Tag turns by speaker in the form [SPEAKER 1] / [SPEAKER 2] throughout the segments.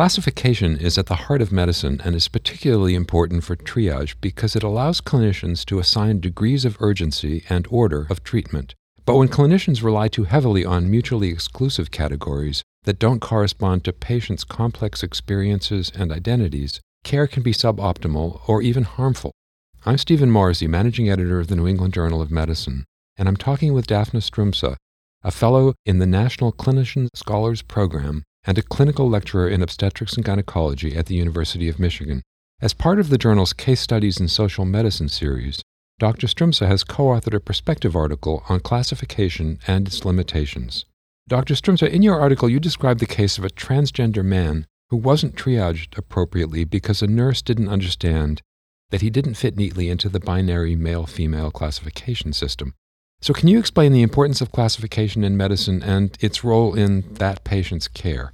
[SPEAKER 1] Classification is at the heart of medicine and is particularly important for triage because it allows clinicians to assign degrees of urgency and order of treatment. But when clinicians rely too heavily on mutually exclusive categories that don't correspond to patients' complex experiences and identities, care can be suboptimal or even harmful. I'm Stephen Morrissey, managing editor of the New England Journal of Medicine, and I'm talking with Daphna Stroumsa, a fellow in the National Clinician Scholars Program and a clinical lecturer in obstetrics and gynecology at the University of Michigan. As part of the journal's Case Studies in Social Medicine series, Dr. Stroumsa has co authored a perspective article on classification and its limitations. Dr. Stroumsa, in your article, you describe the case of a transgender man who wasn't triaged appropriately because a nurse didn't understand that he didn't fit neatly into the binary male female classification system. So, can you explain the importance of classification in medicine and its role in that patient's care?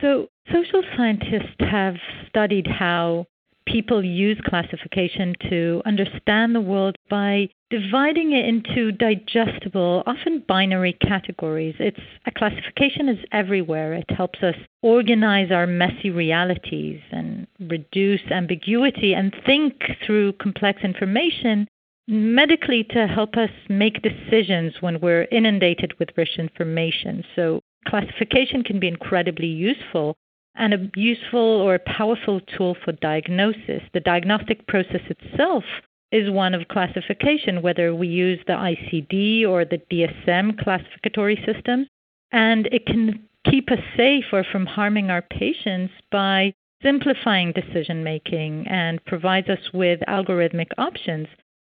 [SPEAKER 2] So, social scientists have studied how people use classification to understand the world by dividing it into digestible, often binary categories. It's a classification is everywhere. It helps us organize our messy realities and reduce ambiguity and think through complex information medically to help us make decisions when we're inundated with rich information. So classification can be incredibly useful and a useful or a powerful tool for diagnosis. The diagnostic process itself is one of classification, whether we use the ICD or the DSM classificatory system. And it can keep us safe or from harming our patients by simplifying decision making and provides us with algorithmic options.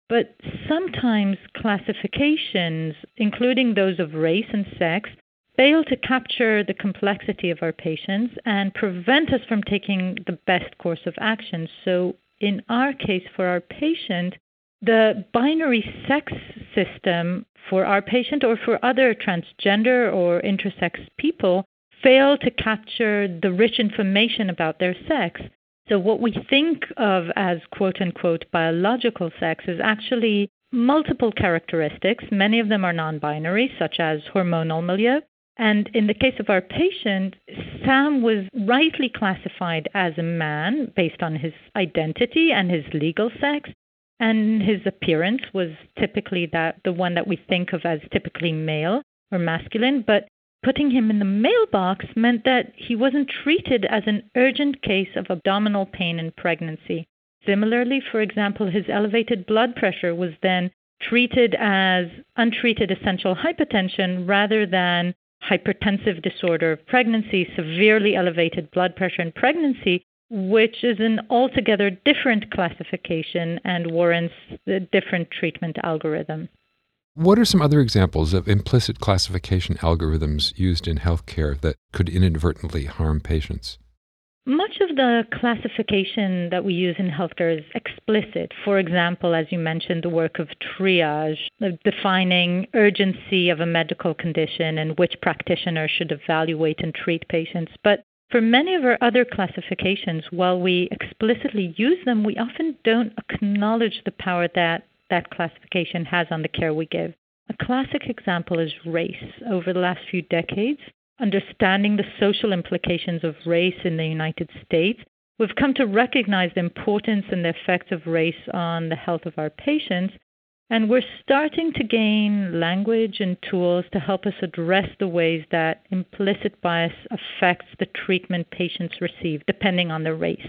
[SPEAKER 2] But sometimes classifications, including those of race and sex, fail to capture the complexity of our patients and prevent us from taking the best course of action. So, in our case, for our patient, the binary sex system for our patient or for other transgender or intersex people fail to capture the rich information about their sex. So, what we think of as quote unquote biological sex is actually multiple characteristics. Many of them are non binary, such as hormonal milieu, and in the case of our patient, Sam was rightly classified as a man based on his identity and his legal sex. And his appearance was typically that the one that we think of as typically male or masculine, but putting him in the mailbox meant that he wasn't treated as an urgent case of abdominal pain in pregnancy. Similarly, for example, his elevated blood pressure was then treated as untreated essential hypertension rather than hypertensive disorder of pregnancy, severely elevated blood pressure in pregnancy, which is an altogether different classification and warrants a different treatment algorithm.
[SPEAKER 1] What are some other examples of implicit classification algorithms used in healthcare that could inadvertently harm patients?
[SPEAKER 2] Much of the classification that we use in healthcare is explicit. For example, as you mentioned, the work of triage, defining urgency of a medical condition and which practitioner should evaluate and treat patients. But for many of our other classifications, while we explicitly use them, we often don't acknowledge the power that that classification has on the care we give. A classic example is race. Over the last few decades, understanding the social implications of race in the United States, we've come to recognize the importance and the effects of race on the health of our patients. And we're starting to gain language and tools to help us address the ways that implicit bias affects the treatment patients receive, depending on their race.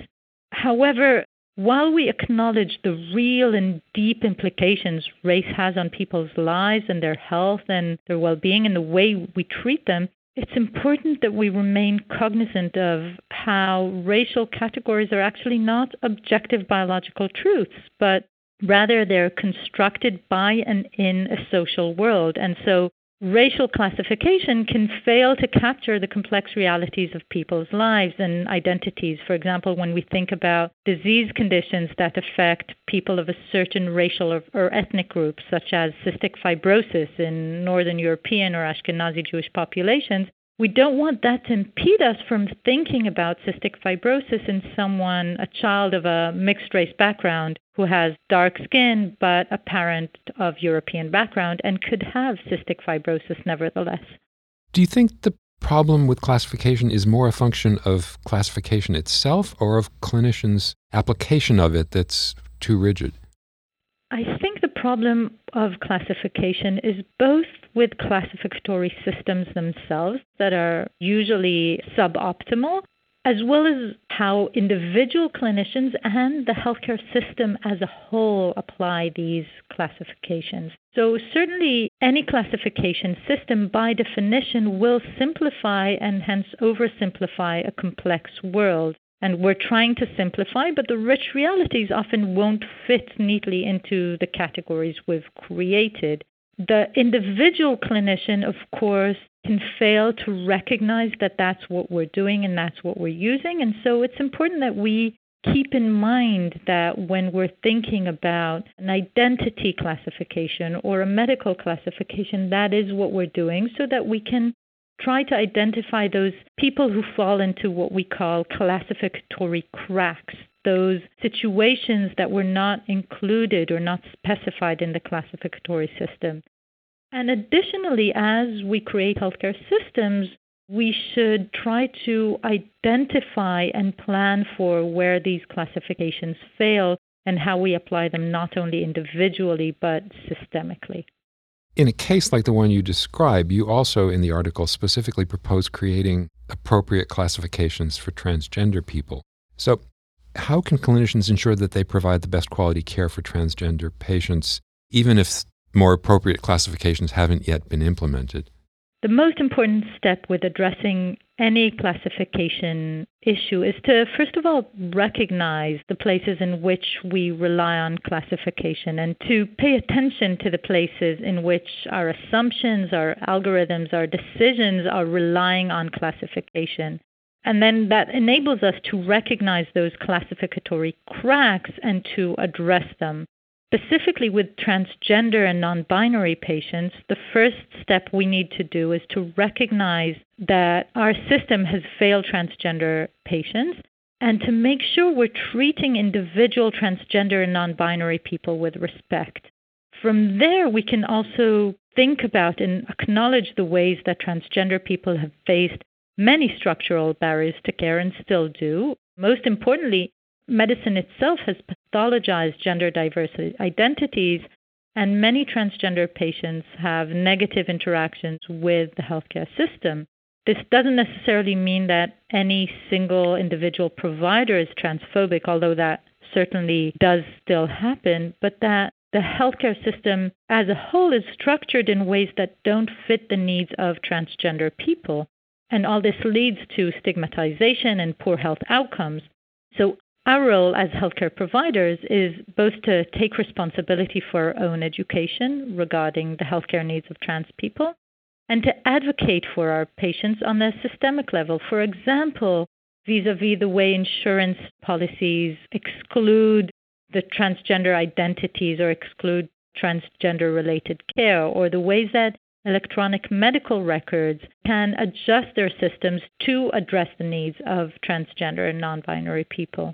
[SPEAKER 2] However, while we acknowledge the real and deep implications race has on people's lives and their health and their well being and the way we treat them, it's important that we remain cognizant of how racial categories are actually not objective biological truths, but rather they're constructed by and in a social world. And so racial classification can fail to capture the complex realities of people's lives and identities. For example, when we think about disease conditions that affect people of a certain racial or, or, ethnic group, such as cystic fibrosis in Northern European or Ashkenazi Jewish populations, we don't want that to impede us from thinking about cystic fibrosis in someone, a child of a mixed race background who has dark skin but a parent of European background and could have cystic fibrosis nevertheless.
[SPEAKER 1] Do you think the problem with classification is more a function of classification itself or of clinicians' application of it that's too rigid?
[SPEAKER 2] I think problem of classification is both with classificatory systems themselves that are usually suboptimal, as well as how individual clinicians and the healthcare system as a whole apply these classifications. So, certainly, any classification system by definition will simplify and hence oversimplify a complex world. And we're trying to simplify, but the rich realities often won't fit neatly into the categories we've created. The individual clinician, of course, can fail to recognize that that's what we're doing and that's what we're using. And so it's important that we keep in mind that when we're thinking about an identity classification or a medical classification, that is what we're doing so that we can try to identify those people who fall into what we call classificatory cracks, those situations that were not included or not specified in the classificatory system. And additionally, as we create healthcare systems, we should try to identify and plan for where these classifications fail and how we apply them not only individually but systemically.
[SPEAKER 1] In a case like the one you describe, you also in the article specifically propose creating appropriate classifications for transgender people. So, how can clinicians ensure that they provide the best quality care for transgender patients, even if more appropriate classifications haven't yet been implemented?
[SPEAKER 2] The most important step with addressing any classification issue is to, first of all, recognize the places in which we rely on classification and to pay attention to the places in which our assumptions, our algorithms, our decisions are relying on classification. And then that enables us to recognize those classificatory cracks and to address them. Specifically with transgender and non binary patients, the first step we need to do is to recognize that our system has failed transgender patients and to make sure we're treating individual transgender and non binary people with respect. From there, we can also think about and acknowledge the ways that transgender people have faced many structural barriers to care and still do. Most importantly, medicine itself has pathologized gender diverse identities, and many transgender patients have negative interactions with the healthcare system. This doesn't necessarily mean that any single individual provider is transphobic, although that certainly does still happen, but that the healthcare system as a whole is structured in ways that don't fit the needs of transgender people. And all this leads to stigmatization and poor health outcomes. So our role as healthcare providers is both to take responsibility for our own education regarding the healthcare needs of trans people and to advocate for our patients on a systemic level. For example, vis a vis the way insurance policies exclude the transgender identities or exclude transgender related care, or the ways that electronic medical records can adjust their systems to address the needs of transgender and non binary people.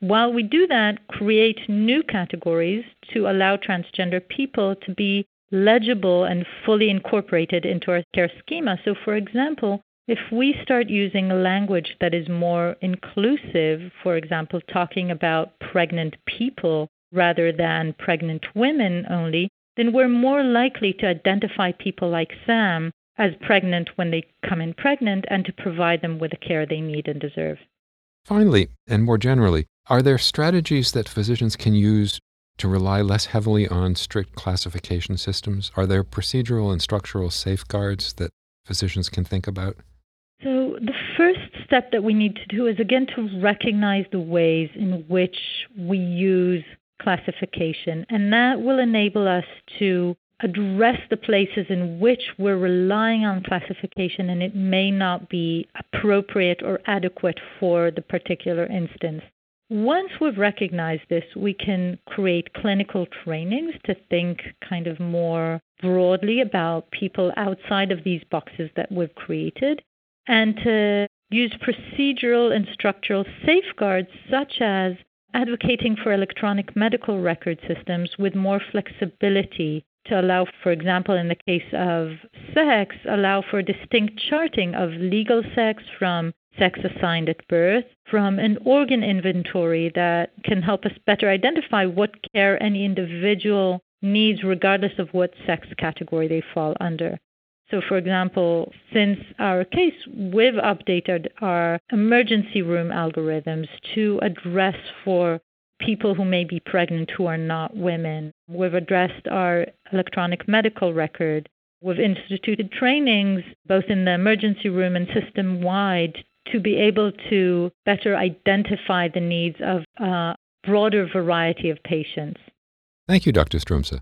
[SPEAKER 2] While we do that, create new categories to allow transgender people to be legible and fully incorporated into our care schema. So, for example, if we start using a language that is more inclusive, for example, talking about pregnant people rather than pregnant women only, then we're more likely to identify people like Sam as pregnant when they come in pregnant and to provide them with the care they need and deserve.
[SPEAKER 1] Finally, and more generally, are there strategies that physicians can use to rely less heavily on strict classification systems? Are there procedural and structural safeguards that physicians can think about?
[SPEAKER 2] So, the first step that we need to do is again to recognize the ways in which we use classification, and that will enable us to address the places in which we're relying on classification and it may not be appropriate or adequate for the particular instance. Once we've recognized this, we can create clinical trainings to think kind of more broadly about people outside of these boxes that we've created and to use procedural and structural safeguards such as advocating for electronic medical record systems with more flexibility to allow, for example, in the case of sex, allow for distinct charting of legal sex from sex assigned at birth, from an organ inventory that can help us better identify what care any individual needs, regardless of what sex category they fall under. So, for example, since our case, we've updated our emergency room algorithms to address for people who may be pregnant who are not women. We've addressed our electronic medical record. We've instituted trainings both in the emergency room and system wide to be able to better identify the needs of a broader variety of patients.
[SPEAKER 1] Thank you, Dr. Stroumsa.